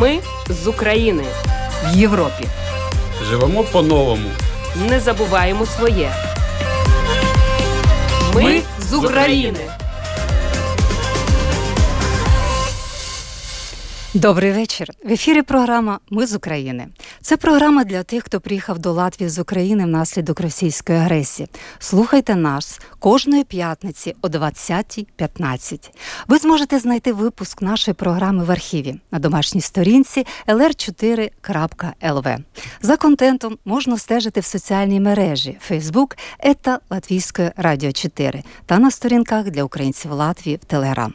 Ми з України в Європі. Живемо по-новому. Не забуваємо своє. Ми з України. Добрий вечір. В ефірі програма Ми з України. Це програма для тих, хто приїхав до Латвії з України внаслідок російської агресії. Слухайте нас кожної п'ятниці о 20.15. Ви зможете знайти випуск нашої програми в архіві на домашній сторінці lr4.lv. За контентом можна стежити в соціальній мережі Facebook ета Латвійської радіо 4 та на сторінках для українців Латвії в Телеграм.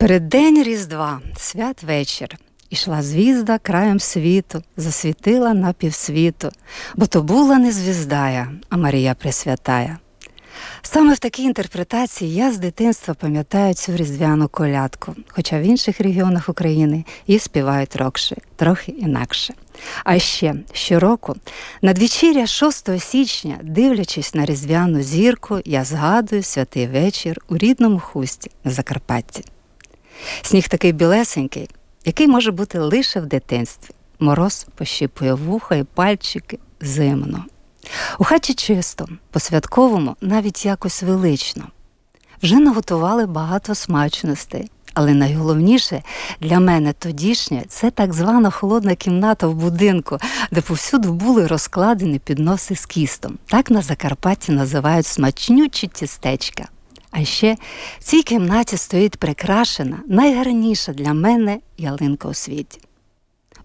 Переддень Різдва, святвечір, ішла звізда краєм світу, засвітила на півсвіту, бо то була не звіздая, а Марія Пресвятая. Саме в такій інтерпретації я з дитинства пам'ятаю цю різдвяну колядку, хоча в інших регіонах України її співають рокши, трохи інакше. А ще щороку, надвечіря 6 січня, дивлячись на різдвяну зірку, я згадую святий вечір у рідному хусті на Закарпатті. Сніг такий білесенький, який може бути лише в дитинстві. Мороз пощіпує вуха і пальчики зимно. У хаті чисто, по-святковому, навіть якось велично. Вже наготували багато смачностей, але найголовніше для мене тодішнє це так звана холодна кімната в будинку, де повсюду були розкладені підноси з кістом. Так на Закарпатті називають смачнючі тістечка. А ще в цій кімнаті стоїть прикрашена, найгарніша для мене ялинка у світі.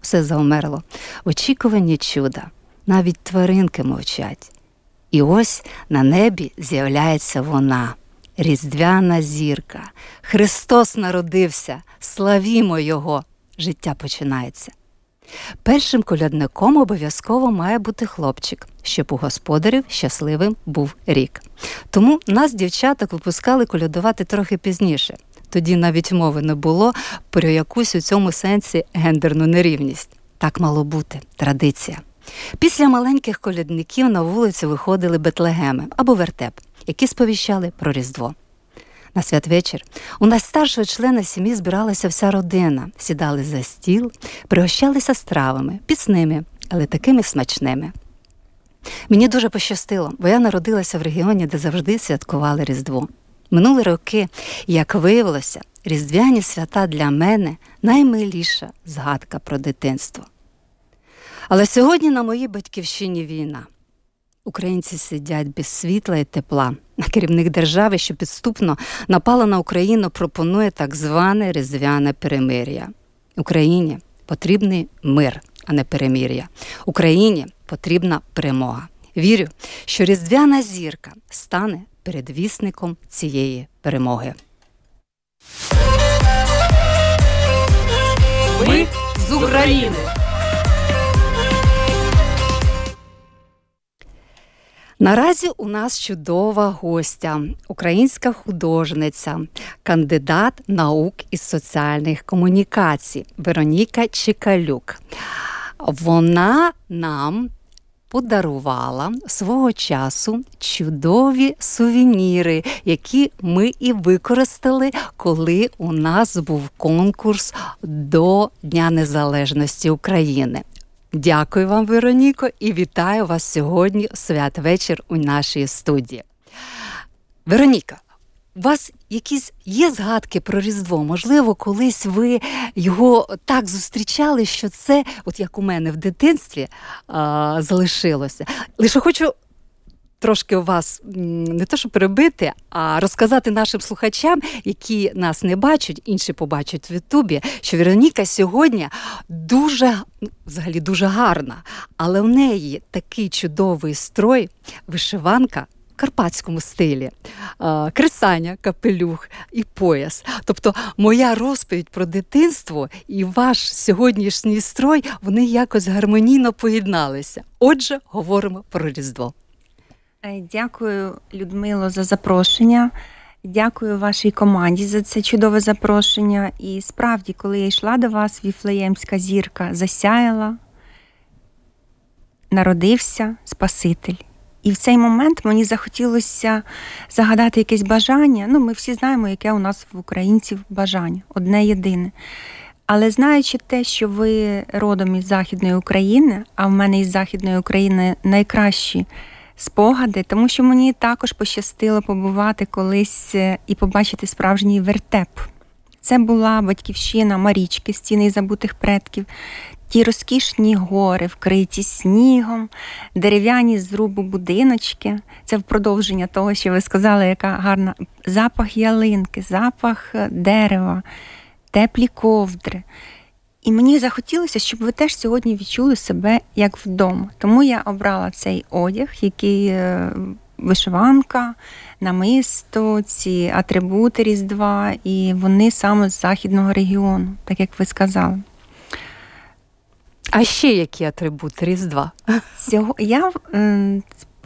Все завмерло, очікування чуда, навіть тваринки мовчать. І ось на небі з'являється вона, різдвяна зірка. Христос народився, славімо Його! Життя починається. Першим колядником обов'язково має бути хлопчик, щоб у господарів щасливим був рік. Тому нас, дівчаток, випускали колядувати трохи пізніше. Тоді навіть мови не було про якусь у цьому сенсі гендерну нерівність. Так мало бути традиція. Після маленьких колядників на вулицю виходили бетлегеми або вертеп, які сповіщали про Різдво. На святвечір у найстаршого члена сім'ї збиралася вся родина, сідали за стіл, пригощалися стравами, пісними, але такими смачними. Мені дуже пощастило, бо я народилася в регіоні, де завжди святкували Різдво. Минули роки, як виявилося, різдвяні свята для мене наймиліша згадка про дитинство. Але сьогодні на моїй батьківщині війна. Українці сидять без світла і тепла. Керівник держави, що підступно напала на Україну, пропонує так зване різдвяне перемир'я. Україні потрібний мир, а не перемир'я. Україні потрібна перемога. Вірю, що різдвяна зірка стане передвісником цієї перемоги. Ми з України. Наразі у нас чудова гостя, українська художниця, кандидат наук із соціальних комунікацій Вероніка Чикалюк. Вона нам подарувала свого часу чудові сувеніри, які ми і використали, коли у нас був конкурс до Дня Незалежності України. Дякую вам, Вероніко, і вітаю вас сьогодні святвечір у нашій студії. Вероніка, у вас якісь є згадки про Різдво? Можливо, колись ви його так зустрічали, що це, от як у мене в дитинстві, а, залишилося. Лише хочу трошки вас не то, що перебити, а розказати нашим слухачам, які нас не бачать, інші побачать в Ютубі, що Вероніка сьогодні дуже ну, взагалі дуже гарна, але в неї такий чудовий строй, вишиванка карпатському стилі. Кресання, капелюх і пояс. Тобто, моя розповідь про дитинство і ваш сьогоднішній строй вони якось гармонійно поєдналися. Отже, говоримо про Різдво. Е, Дякую, Людмило, за запрошення. Дякую вашій команді за це чудове запрошення. І справді, коли я йшла до вас, Віфлеємська зірка засяяла, народився Спаситель. І в цей момент мені захотілося загадати якесь бажання. Ну, ми всі знаємо, яке у нас в українців бажання одне єдине. Але знаючи те, що ви родом із Західної України, а в мене із Західної України найкращі спогади, тому що мені також пощастило побувати колись е, і побачити справжній вертеп. Це була батьківщина Марічки, стіни забутих предків, ті розкішні гори, вкриті снігом, дерев'яні зрубу будиночки. Це в продовження того, що ви сказали, яка гарна запах ялинки, запах е, дерева, теплі ковдри. І мені захотілося, щоб ви теж сьогодні відчули себе як вдома. Тому я обрала цей одяг, який е, вишиванка, намисто, ці атрибути Різдва, і вони саме з західного регіону, так як ви сказали. А ще які атрибути Різдва? Цього я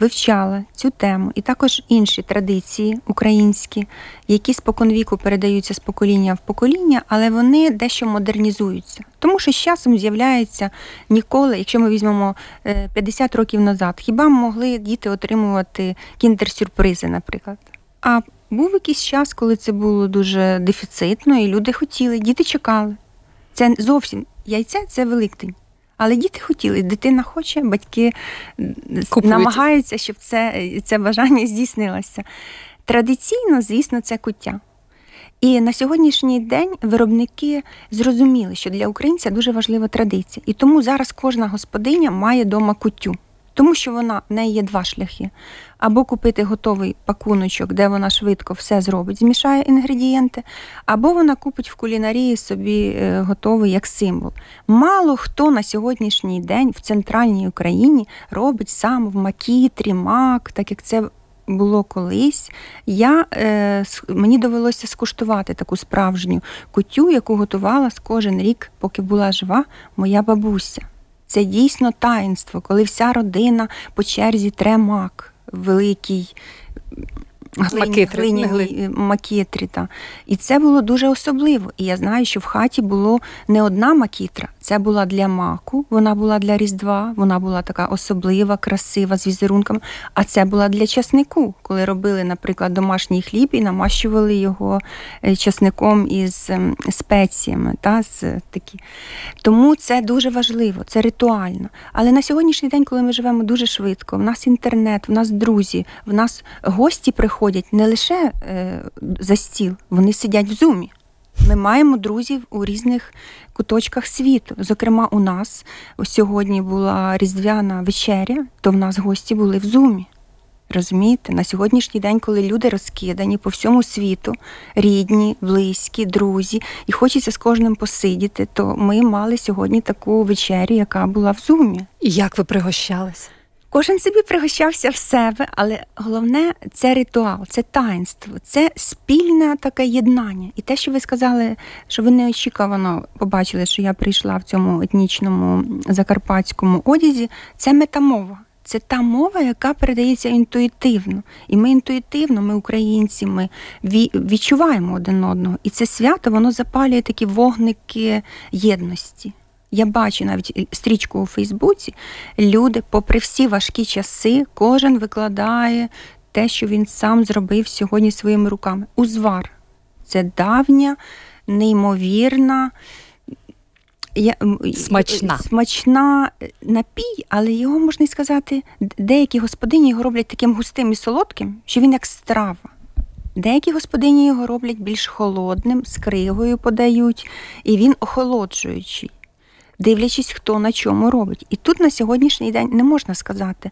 вивчала цю тему і також інші традиції українські, які споконвіку передаються з покоління в покоління, але вони дещо модернізуються. Тому що з часом з'являється ніколи, якщо ми візьмемо е, 50 років назад, хіба могли діти отримувати кіндер-сюрпризи, наприклад. А був якийсь час, коли це було дуже дефіцитно, і люди хотіли, діти чекали. Це зовсім яйце це Великдень. Але діти хотіли, дитина хоче, батьки Купують. намагаються, щоб це, це бажання здійснилося. Традиційно, звісно, це куття. І на сьогоднішній день виробники зрозуміли, що для українця дуже важлива традиція. І тому зараз кожна господиня має дома куттю. Тому що вона в неї є два шляхи: або купити готовий пакуночок, де вона швидко все зробить, змішає інгредієнти, або вона купить в кулінарії собі е, готовий як символ. Мало хто на сьогоднішній день в центральній Україні робить сам в макітрі, мак, так як це було колись. Я, е, мені довелося скуштувати таку справжню кутю, яку готувала з кожен рік, поки була жива моя бабуся. Це дійсно таїнство, коли вся родина по черзі тре мак великий. Глині, Макитри, глиняній, не гли- е, макітрі. Та. І це було дуже особливо. І я знаю, що в хаті було не одна макітра, це була для маку, вона була для Різдва, вона була така особлива, красива, з візерунками. А це була для часнику, коли робили, наприклад, домашній хліб і намащували його е, часником із ем, спеціями. Та, з, такі. Тому це дуже важливо, це ритуально. Але на сьогоднішній день, коли ми живемо дуже швидко, в нас інтернет, в нас друзі, в нас гості приходять не лише е, за стіл, вони сидять в зумі. Ми маємо друзів у різних куточках світу. Зокрема, у нас сьогодні була різдвяна вечеря, то в нас гості були в зумі. Розумієте, на сьогоднішній день, коли люди розкидані по всьому світу, рідні, близькі, друзі, і хочеться з кожним посидіти, то ми мали сьогодні таку вечерю, яка була в зумі. І як ви пригощались? Кожен собі пригощався в себе, але головне це ритуал, це таїнство, це спільне таке єднання. І те, що ви сказали, що ви неочікувано побачили, що я прийшла в цьому етнічному закарпатському одязі, це метамова. Це та мова, яка передається інтуїтивно. І ми інтуїтивно, ми українці, ми відчуваємо один одного. І це свято воно запалює такі вогники єдності. Я бачу навіть стрічку у Фейсбуці. Люди, попри всі важкі часи, кожен викладає те, що він сам зробив сьогодні своїми руками. Узвар це давня, неймовірна. Я, Смачна. смачна е, напій, але його можна й сказати, деякі господині його роблять таким густим і солодким, що він як страва. Деякі господині його роблять більш холодним, з кригою подають, і він охолоджуючий, дивлячись, хто на чому робить. І тут на сьогоднішній день не можна сказати: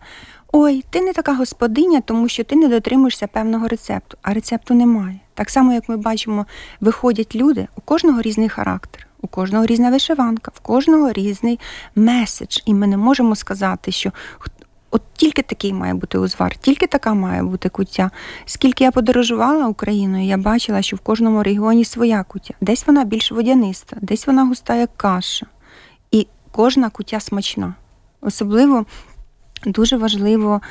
ой, ти не така господиня, тому що ти не дотримуєшся певного рецепту, а рецепту немає. Так само, як ми бачимо, виходять люди, у кожного різний характер. У кожного різна вишиванка, в кожного різний меседж. І ми не можемо сказати, що От тільки такий має бути узвар, тільки така має бути куття. Скільки я подорожувала Україною, я бачила, що в кожному регіоні своя куття. Десь вона більш водяниста, десь вона густа, як каша. Кожна куття смачна. Особливо дуже важливо,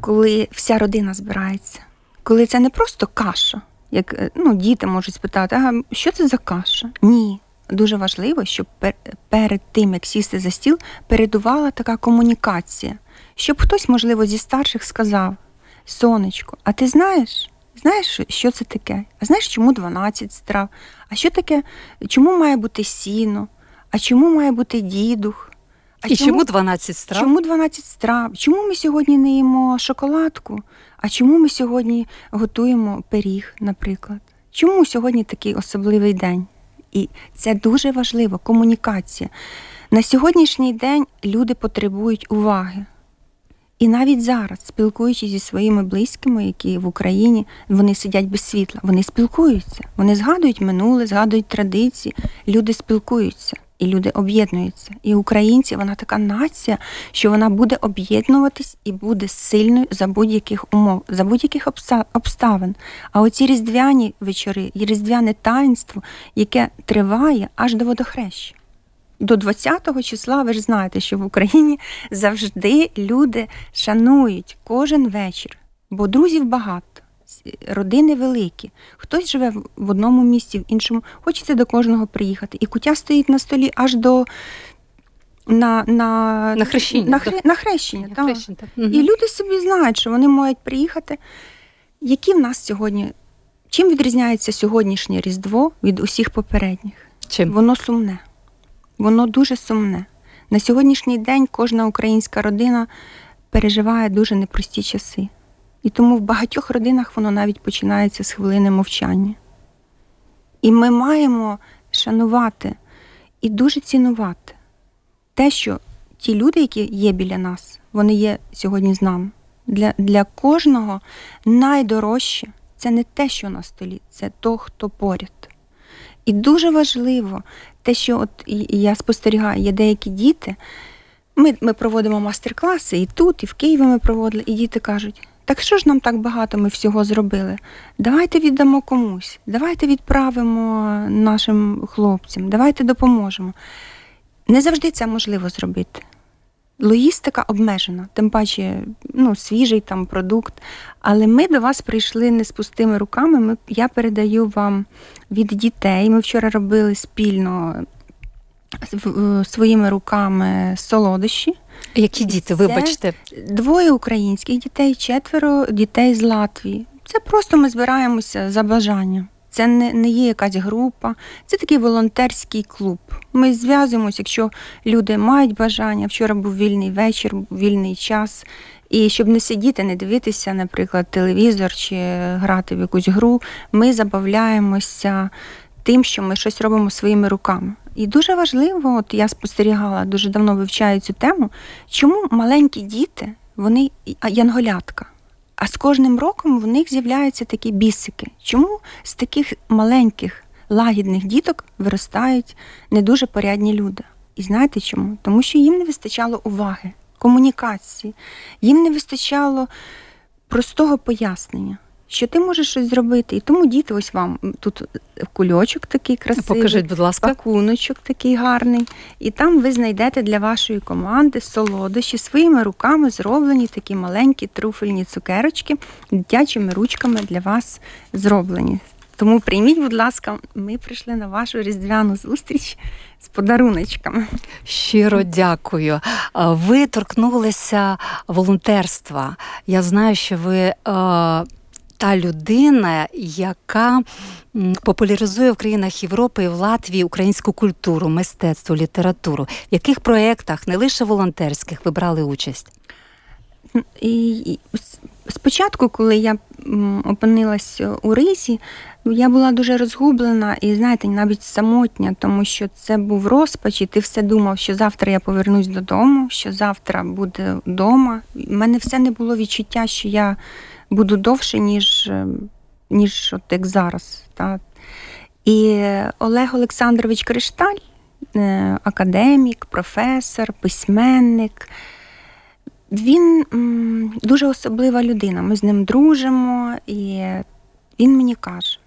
коли вся родина збирається. Коли це не просто каша, як е, ну, діти можуть спитати, а що це за каша? Ні. Дуже важливо, щоб пер- перед тим, як сісти за стіл, передувала така комунікація, щоб хтось, можливо, зі старших сказав: Сонечко, а ти знаєш? Знаєш, що це таке? А знаєш, чому 12 страв? А що таке? Чому має бути сіно? А чому має бути дідух? А І чому 12 страв? Чому 12 страв? Чому ми сьогодні не їмо шоколадку? А чому ми сьогодні готуємо пиріг, наприклад? Чому сьогодні такий особливий день? І це дуже важливо комунікація. На сьогоднішній день люди потребують уваги. І навіть зараз, спілкуючись зі своїми близькими, які в Україні вони сидять без світла, вони спілкуються, вони згадують минуле, згадують традиції, люди спілкуються і люди об'єднуються. І українці вона така нація, що вона буде об'єднуватись і буде сильною за будь-яких умов, за будь-яких обставин. А оці різдвяні вечори, і різдвяне таїнство, яке триває аж до водохреща. До 20-го числа ви ж знаєте, що в Україні завжди люди шанують кожен вечір, бо друзів багато, родини великі. Хтось живе в- одному місті, в іншому, хочеться до кожного приїхати. І кутя стоїть на столі аж до на, на, На хрещення, На, хре- на хрещення, так. Хрещень, так. Мгм. І люди собі знають, що вони мають приїхати. Які в нас сьогодні? Чим відрізняється сьогоднішнє Різдво від усіх попередніх? Чим? Воно сумне. Воно дуже сумне. На сьогоднішній день кожна українська родина переживає дуже непрості часи. І тому в багатьох родинах воно навіть починається з хвилини мовчання. І ми маємо шанувати і дуже цінувати те, що ті люди, які є біля нас, вони є сьогодні з нами. Для, для кожного найдорожче це не те, що на столі, це то, хто поряд. І дуже важливо те, що от я спостерігаю, є деякі діти. Ми, ми проводимо мастер-класи і тут, і в Києві ми проводили, і діти кажуть: так що ж нам так багато ми всього зробили? Давайте віддамо комусь, давайте відправимо нашим хлопцям, давайте допоможемо. Не завжди це можливо зробити. Логістика обмежена, тим паче ну, свіжий там продукт. Але ми до вас прийшли не з пустими руками. Ми, я передаю вам від дітей. Ми вчора робили спільно е, своїми руками солодощі. Які діти, вибачте. Двоє українських дітей, четверо дітей з Латвії. Це просто ми збираємося за бажанням. Це не, не є якась група, це такий волонтерський клуб. Ми зв'язуємося, якщо люди мають бажання. Вчора був вільний вечір, вільний час. І щоб не сидіти, не дивитися, наприклад, телевізор чи грати в якусь гру, ми забавляємося тим, що ми щось робимо своїми руками. І дуже важливо, от я спостерігала, дуже давно вивчаю цю тему, чому маленькі діти, вони янголятка. А з кожним роком в них з'являються такі бісики. Чому з таких маленьких лагідних діток виростають не дуже порядні люди? І знаєте чому? Тому що їм не вистачало уваги, комунікації, їм не вистачало простого пояснення, що ти можеш щось зробити. І тому діти, ось вам тут кульочок такий красивий. Покажіть, будь ласка. Пакуночок такий гарний, і там ви знайдете для вашої команди солодощі своїми руками зроблені такі маленькі труфельні цукерочки, дитячими ручками для вас зроблені. Тому прийміть, будь ласка, ми прийшли на вашу різдвяну зустріч з подаруночками. Щиро дякую. Ви торкнулися волонтерства. Я знаю, що ви е, та людина, яка популяризує в країнах Європи і в Латвії українську культуру, мистецтво, літературу. В яких проєктах, не лише волонтерських, ви брали участь? І спочатку, коли я опинилась у рисі, я була дуже розгублена і, знаєте, навіть самотня, тому що це був розпач, і ти все думав, що завтра я повернусь додому, що завтра буде вдома. У мене все не було відчуття, що я буду довше, ніж, е, ніж от як зараз. Та. І Олег Олександрович Кришталь, е, академік, професор, письменник. Він дуже особлива людина. Ми з ним дружимо, і він мені каже: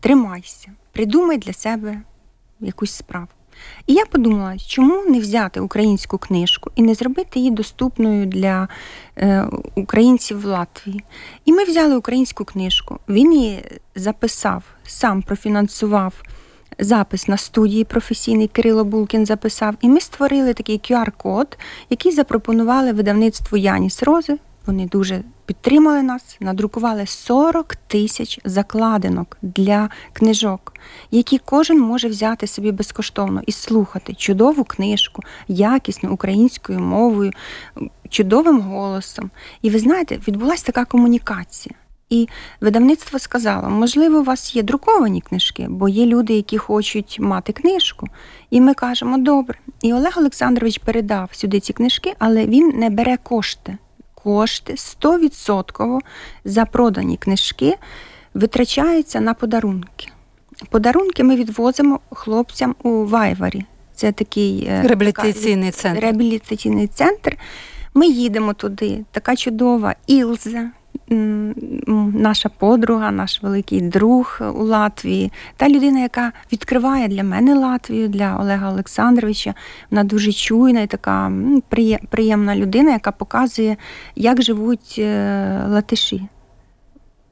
тримайся, придумай для себе якусь справу. І я подумала, чому не взяти українську книжку і не зробити її доступною для е, українців в Латвії. І ми взяли українську книжку. Він її записав, сам профінансував запис на студії професійний Кирило Булкін записав. І ми створили такий QR-код, який запропонували видавництву Яніс Рози. Вони дуже підтримали нас, надрукували 40 тисяч закладинок для книжок, які кожен може взяти собі безкоштовно і слухати чудову книжку, якісно українською мовою, чудовим голосом. І ви знаєте, відбулася така комунікація. І видавництво сказало, можливо, у вас є друковані книжки, бо є люди, які хочуть мати книжку. І ми кажемо, добре. І Олег Олександрович передав сюди ці книжки, але він не бере кошти. Кошти 100% за продані книжки витрачаються на подарунки. Подарунки ми відвозимо хлопцям у Вайварі. Це такий е, Реабілітаційний така- центр. реабілітаційний центр. Ми їдемо туди. Така чудова Ілза, наша подруга, наш великий друг у Латвії. Та людина, яка відкриває для мене Латвію, для Олега Олександровича. Вона дуже чуйна і така приємна людина, яка показує, як живуть е, латиші.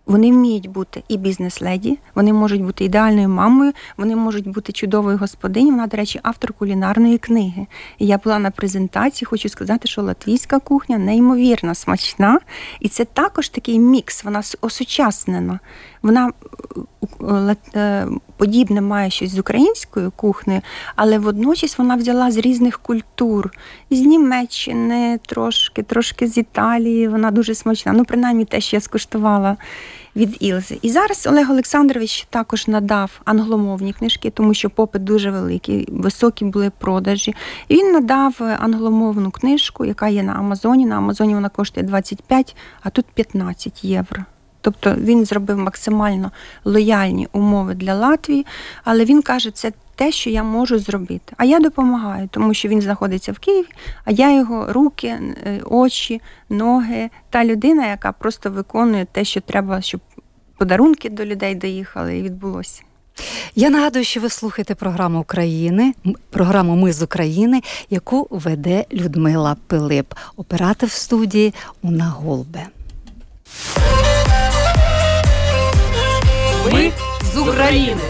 Вони вміють бути і бізнес-леді, вони можуть бути ідеальною мамою, вони можуть бути чудовою господиню. Вона, до речі, автор кулінарної книги. І я була на презентації, хочу сказати, що латвійська кухня неймовірно смачна. І це також такий мікс, вона осучаснена. Вона е, е, е, подібне має щось з українською кухнею, але водночас вона взяла з різних культур, з Німеччини трошки, трошки з Італії. Вона дуже смачна. Ну, принаймні, те, що я скуштувала від Ілзи. І зараз Олег Олександрович також надав англомовні книжки, тому що попит дуже великий, високі були продажі. І він надав англомовну книжку, яка є на Амазоні. На Амазоні вона коштує 25, а тут 15 євро. Тобто він зробив максимально лояльні умови для Латвії, але він каже, це те, що я можу зробити. А я допомагаю, тому що він знаходиться в Києві, а я його руки, е, очі, ноги, та людина, яка просто виконує те, що треба, щоб подарунки до людей доїхали, і відбулося. Я нагадую, що ви слухаєте програму України, програму Ми з України, яку веде Людмила Пилип, оператор в студії Уна Голбе. України.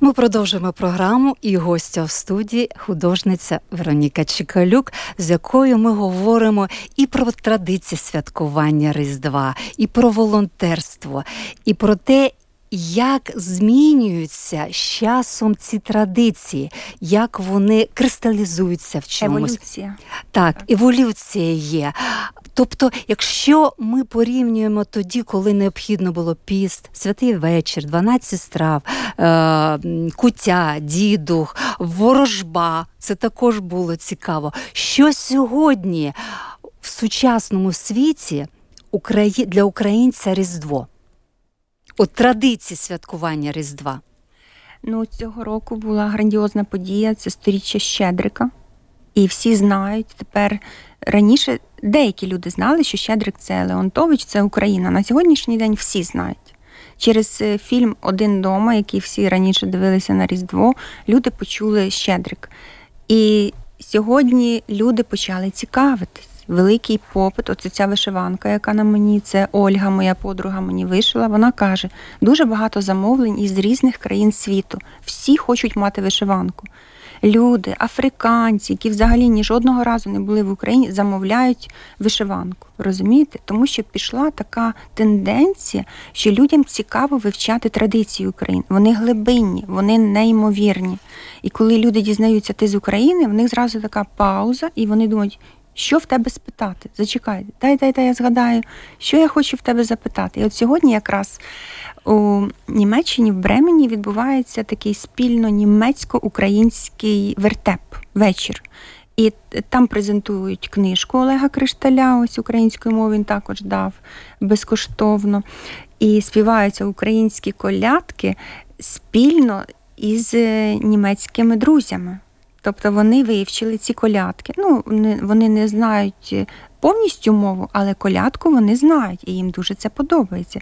Ми продовжуємо програму і гостя в студії художниця Вероніка Чикалюк, з якою ми говоримо і про традиції святкування Різдва, і про волонтерство, і про те, як змінюються з часом ці традиції, як вони кристалізуються в чомусь. Еволюція. Так, еволюція є. Тобто, якщо ми порівнюємо тоді, коли необхідно було піст, святий вечір, 12 страв, е, м, куття, дідух, ворожба, це також було цікаво. Що сьогодні в сучасному світі для українця Різдво? От традиції святкування Різдва. Ну, цього року була грандіозна подія, це сторіччя Щедрика. І всі знають тепер раніше деякі люди знали, що Щедрик це Леонтович, це Україна. На сьогоднішній день всі знають. Через е, фільм Один дома, який всі раніше дивилися на Різдво, люди почули Щедрик. І сьогодні люди почали цікавитись. Великий попит, оце ця вишиванка, яка на мені, це Ольга, моя подруга, мені вишила. Вона каже: дуже багато замовлень із різних країн світу. Всі хочуть мати вишиванку. Люди, африканці, які взагалі ні жодного разу не були в Україні, замовляють вишиванку. Розумієте? Тому що пішла така тенденція, що людям цікаво вивчати традиції України. Вони глибинні, вони неймовірні. І коли люди дізнаються, ти з України, в них зразу така пауза, і вони думають. Що в тебе спитати? Зачекай, дай, дай, дай я згадаю, що я хочу в тебе запитати. І от сьогодні якраз у Німеччині в Бремені відбувається такий спільно німецько-український вертеп вечір. І там презентують книжку Олега Кришталя, ось українською мовою він також дав безкоштовно. І співаються українські колядки спільно із е, німецькими друзями. Тобто вони вивчили ці колядки. Ну, вони не знають е, повністю мову, але колядку вони знають, і їм дуже це подобається.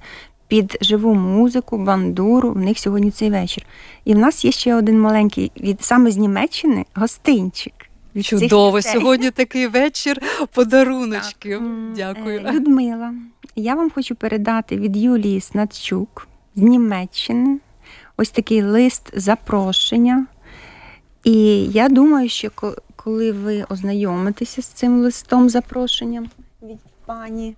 Під живу музику, бандуру, в них сьогодні цей вечір. І в нас є ще один маленький від саме з Німеччини гостинчик. від Чудово, сьогодні такий вечір подаруночки. М, Дякую. е, Людмила, я вам хочу передати від Юлії Снадчук з Німеччини ось такий лист запрошення. І я думаю, що коли ви ознайомитеся з цим листом запрошенням від пані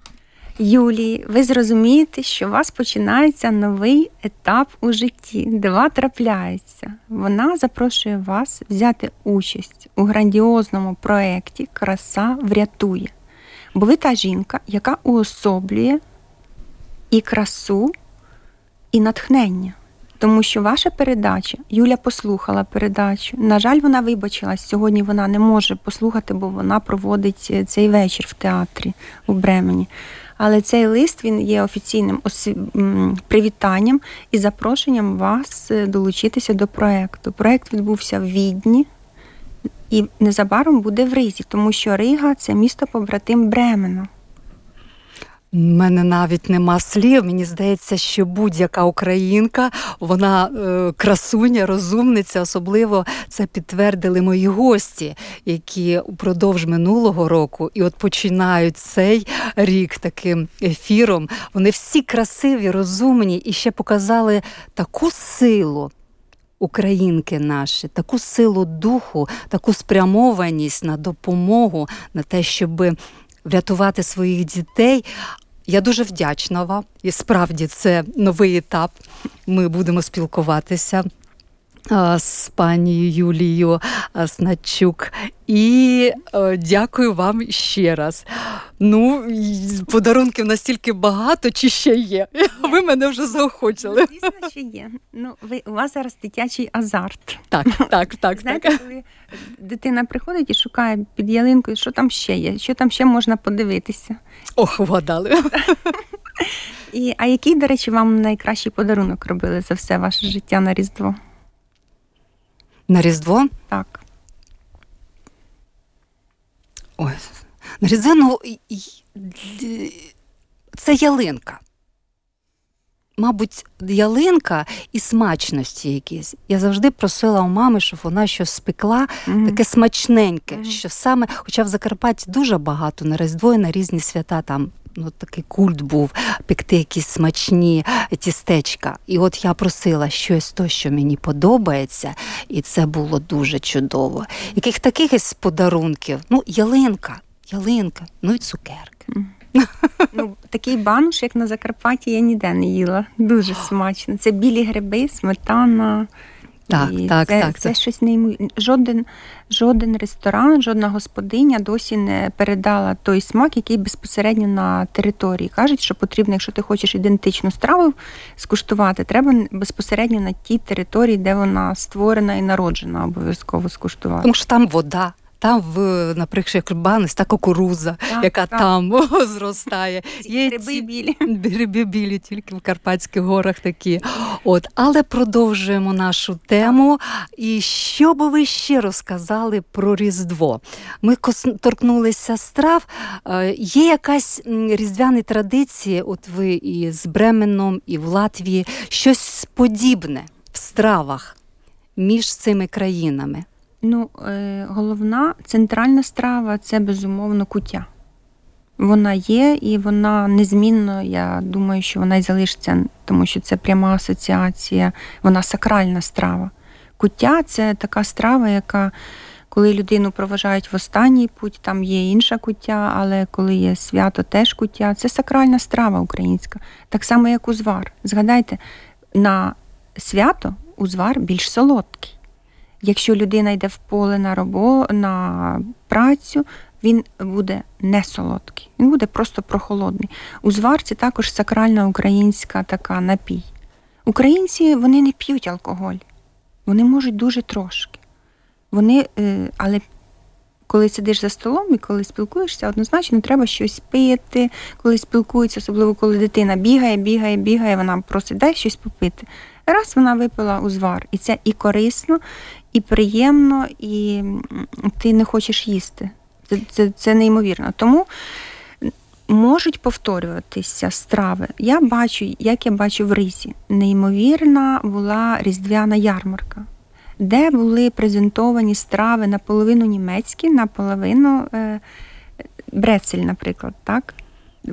Юлії, ви зрозумієте, що у вас починається новий етап у житті. Дива трапляється. Вона запрошує вас взяти участь у грандіозному проєкті Краса врятує. Бо ви та жінка, яка уособлює і красу, і натхнення. Тому що ваша передача, Юля послухала передачу. На жаль, вона вибачилась. Сьогодні вона не може послухати, бо вона проводить е, цей вечір в театрі у Бремені. Але цей лист він є офіційним привітанням і запрошенням вас е, долучитися до проекту. Проект відбувся в Відні і незабаром буде в Ризі, тому що Рига це місто побратим Бремена. У мене навіть нема слів. Мені здається, що будь-яка українка, вона е, красуня, розумниця. Особливо це підтвердили мої гості, які упродовж минулого року і от починають цей рік таким ефіром. Вони всі красиві, розумні і ще показали таку силу. Українки наші, таку силу духу, таку спрямованість на допомогу, на те, щоб врятувати своїх дітей. Я дуже вдячна вам. І справді це новий етап. Ми будемо спілкуватися з пані Юлією Сначук. І е, дякую вам ще раз. Ну, подарунків настільки багато, чи ще є. Ви мене вже заохочили. Звісно, що є. Ну, ви, у вас зараз дитячий азарт. Так, так, так, Знаєте, так. коли дитина приходить і шукає під ялинкою, що там ще є, що там ще можна подивитися. Ох, вгадали. І, а який, до речі, вам найкращий подарунок робили за все ваше життя на Різдво? На Різдво Так. Ой, на Різдвяну це ялинка. Мабуть, ялинка і смачності якісь. Я завжди просила у мами, щоб вона щось спекла, Мгм. таке смачненьке. Мгм. Що саме, хоча в Закарпатті дуже багато на Різдво і на різні свята там. Ну, такий культ був пекти якісь смачні тістечка. І от я просила щось то, що мені подобається, і це було дуже чудово. Яких таких із подарунків? Ну, ялинка, ялинка, ну і цукерки. Ну, такий бануш, як на Закарпатті, я ніде не їла. Дуже смачно. Це білі гриби, сметана. Так, І так, це, так. Це щось неймовірне. Жоден, жоден ресторан, жодна господиня досі не передала той смак, який безпосередньо на території. Кажуть, що потрібно, якщо ти хочеш ідентичну страву скуштувати, треба безпосередньо на тій території, де вона створена і народжена, обов'язково скуштувати. Тому що там вода. Там, в, наприклад, Курбанець, та кукуруза, Так, яка так. там зростає. Ці гриби білі. Гриби білі тільки в Карпатських горах такі. От, але продовжуємо нашу тему. І що би ви ще розказали про Різдво? Ми торкнулися страв. Е, Є якась різдвяна традиція, от ви і з Бременом, і в Латвії, щось подібне в стравах між цими країнами. Ну, е, головна центральна страва це безумовно куття. Вона є і вона незмінно, я думаю, що вона й залишиться, тому що це пряма асоціація, вона сакральна страва. Куття це така страва, яка, коли людину проважають в останній путь, там є інша куття, але коли є свято, теж куття. Це сакральна страва українська. Так само, як узвар. Згадайте, на свято узвар більш солодкий. Якщо людина йде в поле на робо, на працю, він буде не солодкий, він буде просто прохолодний. Узвар це також сакральна українська така напій. Українці вони не п'ють алкоголь, вони можуть дуже трошки. Вони, е, але коли сидиш за столом і коли спілкуєшся, однозначно треба щось пити, коли спілкуються, особливо коли дитина бігає, бігає, бігає, вона просить дай щось попити. Раз вона випила узвар, і це і корисно, і приємно, і ти не хочеш їсти. Це, це, це неймовірно. Тому можуть повторюватися страви. Я бачу, як я бачу в Ризі, неймовірна була різдвяна ярмарка, де були презентовані страви наполовину німецькі, наполовину е, брецель, наприклад, так?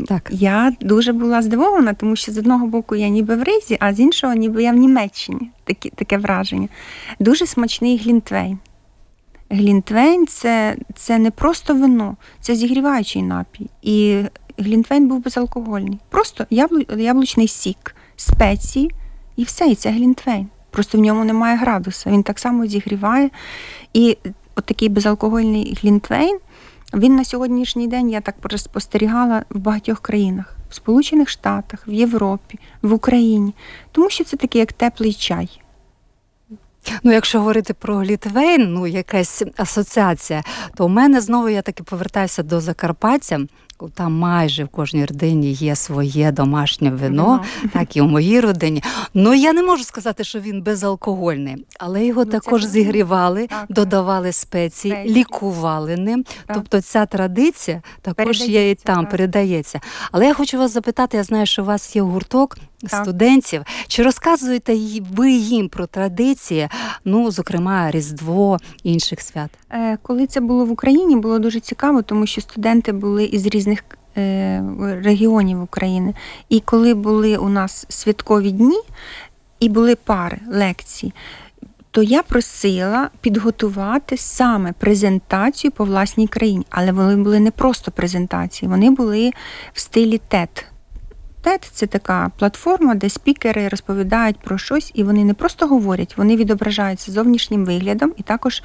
Так. Я дуже була здивована, тому що з одного боку я ніби в Ризі, а з іншого ніби я в Німеччині. Такі, таке враження. Дуже смачний глінтвейн. Глінтвейн це, це не просто вино, це зігріваючий напій. І глінтвейн був безалкогольний. Просто яблу, яблучний сік, спеції і все, і це глінтвейн. Просто в ньому немає градуса. Він так само зігріває. І от такий безалкогольний глінтвейн, він на сьогоднішній день, я так спостерігала в багатьох країнах. В Сполучених Штатах, в Європі, в Україні, тому що це такий як теплий чай. Ну, якщо говорити про Літвейн, ну якась асоціація, то у мене знову я таки повертаюся до Закарпаття. Там майже в кожній родині є своє домашнє вино, Вино. так і у моїй родині. Ну я не можу сказати, що він безалкогольний, але його Ну, також зігрівали, Так, додавали спеції, Спеції. лікували ним. Так. Тобто ця традиція також є і там, так. передається. Але я хочу вас запитати: я знаю, що у вас є гурток Так. студентів. Чи розказуєте ви їм про традиції? Ну, зокрема, Різдво інших свят? Е, Коли це було в Україні, було дуже цікаво, тому що студенти були із різних е, регіонів України. І коли були у нас святкові дні і були пари лекцій, то я просила підготувати саме презентацію по власній країні. Але вони були не просто презентації, вони були в стилі TED. TED – це така платформа, де спікери розповідають про щось, і вони не просто говорять, вони відображаються зовнішнім виглядом і також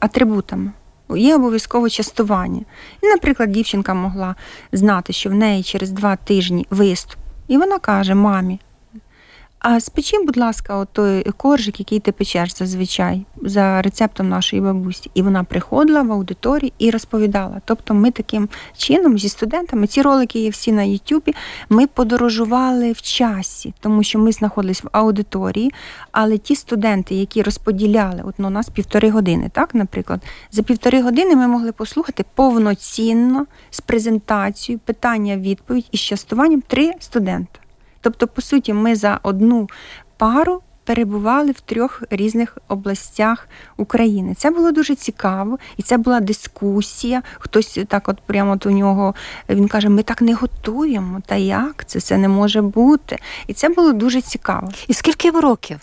атрибутами. Є обов'язкове частування. І, наприклад, дівчинка могла знати, що в неї через два тижні виступ, і вона каже мамі: а спечи, будь ласка, от той коржик, який ти печеш зазвичай, за рецептом нашої бабусі. І вона приходила в аудиторію і розповідала. Тобто, ми таким чином зі студентами, ці ролики є всі на Ютубі, ми подорожували в часі, тому що ми знаходились в аудиторії, але ті студенти, які розподіляли, от ну, у нас півтори години, так, наприклад, за півтори години ми могли послухати повноцінно з презентацією, питання, відповідь і з частуванням три студента. Тобто, по суті, ми за одну пару перебували в трьох різних областях України. Це було дуже цікаво, і це була дискусія. Хтось так, от прямо от у нього він каже: ми так не готуємо. Та як це? Це не може бути. І це було дуже цікаво. І скільки років?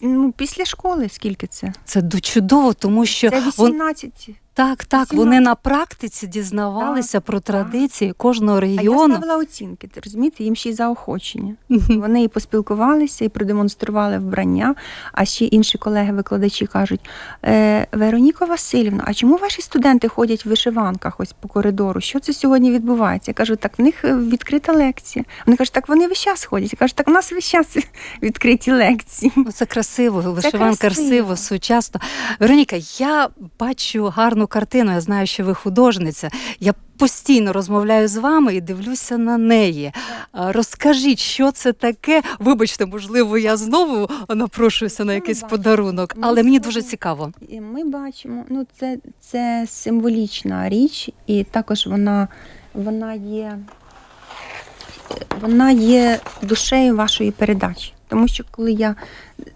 Ну, після школи скільки це? Це чудово, тому що Це вон, 18. Так, так, 18. вони на практиці дізнавалися про традиції кожного А я ставила оцінки, ти розумієте, їм ще й заохочення. Вони і поспілкувалися, і продемонстрували вбрання. А ще інші колеги-викладачі кажуть: е, Вероніко Васильівна, а чому ваші студенти ходять в вишиванках ось по коридору? Що це сьогодні відбувається? Я кажу, так в них е, відкрита лекція. Вони кажуть, так вони весь час ходять. Я кажу, так у нас весь час відкриті лекції. Ну, це красиво, вишиванка красиво. красиво, сучасно. Вероніка, я бачу гарну картину. Я знаю, що ви художниця. Я постійно розмовляю з вами і дивлюся на неї. Розкажіть, що це таке? Вибачте, можливо, я знову напрошуюся на якийсь бачите. подарунок, Ну, але мені дуже цікаво. Ми бачимо, ну це, це символічна річ, і також вона, вона є. Вона є душею вашої передачі. Тому що коли я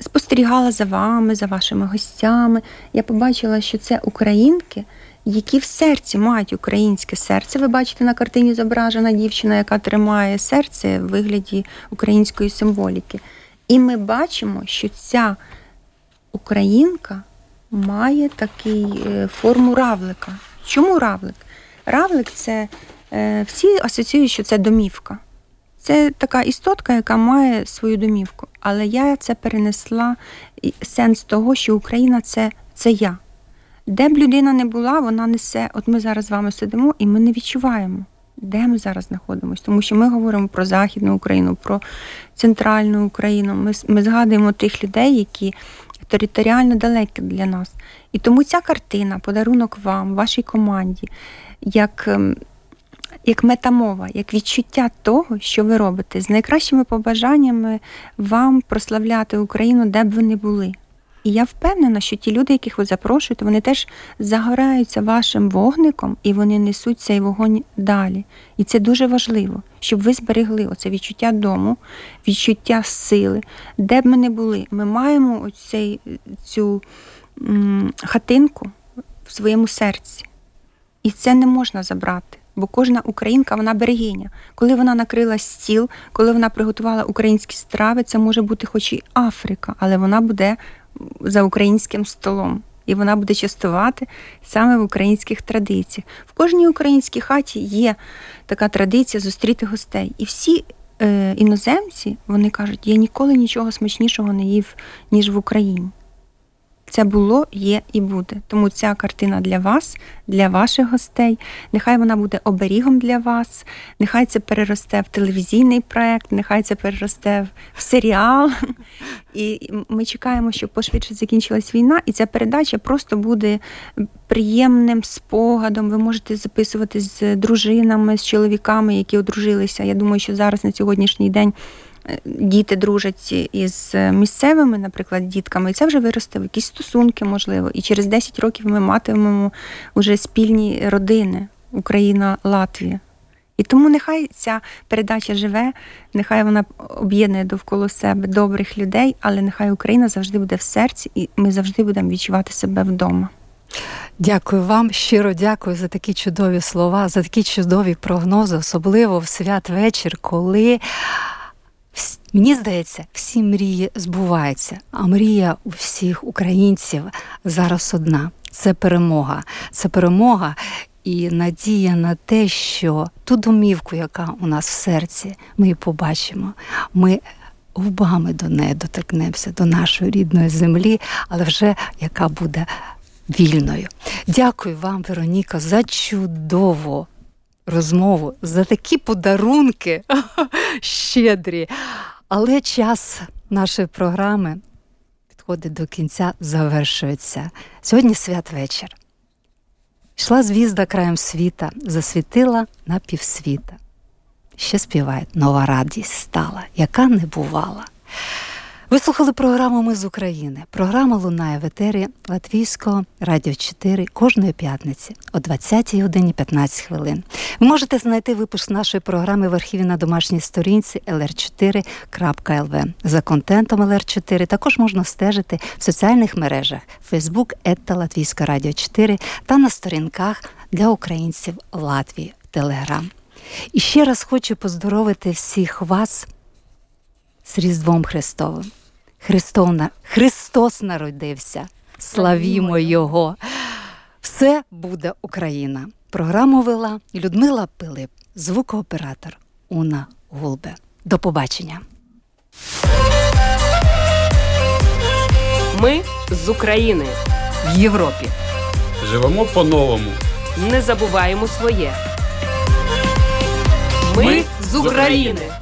спостерігала за вами, за вашими гостями, я побачила, що це українки, які в серці мають українське серце. Ви бачите на картині зображена дівчина, яка тримає серце в вигляді української символіки. І ми бачимо, що ця українка має такий е, форму равлика. Чому равлик? Равлик це е, всі асоціюють, що це домівка. Це така істотка, яка має свою домівку. Але я це перенесла сенс того, що Україна це, це я. Де б людина не була, вона несе. От ми зараз з вами сидимо і ми не відчуваємо, де ми зараз знаходимося. Тому що ми говоримо про Західну Україну, про центральну Україну. Ми, ми згадуємо тих людей, які територіально далекі для нас. І тому ця картина, подарунок вам, вашій команді, як ем, як метамова, як відчуття того, що ви робите, з найкращими побажаннями вам прославляти Україну, де б ви не були. І я впевнена, що ті люди, яких ви запрошуєте, вони теж загораються вашим вогником і вони несуть цей вогонь далі. І це дуже важливо, щоб ви зберегли оце відчуття дому, відчуття сили. Де б ми не були, ми маємо оцей, цю м, хатинку в своєму серці. І це не можна забрати. Бо кожна українка вона берегиня. Коли вона накрила стіл, коли вона приготувала українські страви, це може бути хоч і Африка, але вона буде за українським столом. І вона буде частувати саме в українських традиціях. В кожній українській хаті є така традиція зустріти гостей. І всі е, іноземці вони кажуть, я ніколи нічого смачнішого не їв, ніж в Україні. Це було, є і буде. Тому ця картина для вас, для ваших гостей. Нехай вона буде оберігом для вас, нехай це переросте в телевізійний проект, нехай це переросте в серіал. І ми чекаємо, щоб пошвидше закінчилась війна, і ця передача просто буде приємним спогадом. Ви можете записувати з дружинами, з чоловіками, які одружилися. Я думаю, що зараз на сьогоднішній день діти дружать із місцевими, наприклад, дітками, і це вже виросте в якісь стосунки, можливо. І через 10 років ми матимемо вже спільні родини Україна, Латвія. І тому нехай ця передача живе, нехай вона об'єднує довкола себе добрих людей, але нехай Україна завжди буде в серці, і ми завжди будемо відчувати себе вдома. Дякую вам, щиро дякую за такі чудові слова, за такі чудові прогнози, особливо в святвечір, коли мені здається, всі мрії збуваються. А мрія у всіх українців зараз одна це перемога. Це перемога і надія на те, що ту домівку, яка у нас в серці, ми її побачимо. Ми губами до неї доторкнемося, до нашої рідної землі, але вже яка буде вільною. Дякую вам, Вероніка, за чудову розмову, за такі подарунки щедрі. Але час нашої програми підходить до кінця, завершується. Сьогодні святвечір. Йшла звізда краєм світа, засвітила на півсвіта. Ще співає нова радість стала, яка не бувала. Ви слухали програму Ми з України. Програма лунає в етері Латвійського радіо 4 кожної п'ятниці о 20 годині 15 хвилин. Ви можете знайти випуск нашої програми в архіві на домашній сторінці lr4.lv. За контентом LR4 також можна стежити в соціальних мережах Facebook Етта Латвійська Радіо 4 та на сторінках для українців Латвії Телеграм. І ще раз хочу поздоровити всіх вас з Різдвом Христовим. Христовна, Христос народився. Славімо Його! Все буде Україна. Програму вела Людмила Пилип, звукооператор Уна Гулбе. До побачення. Ми з України в Європі. Живемо по-новому. Не забуваємо своє. Ми з України.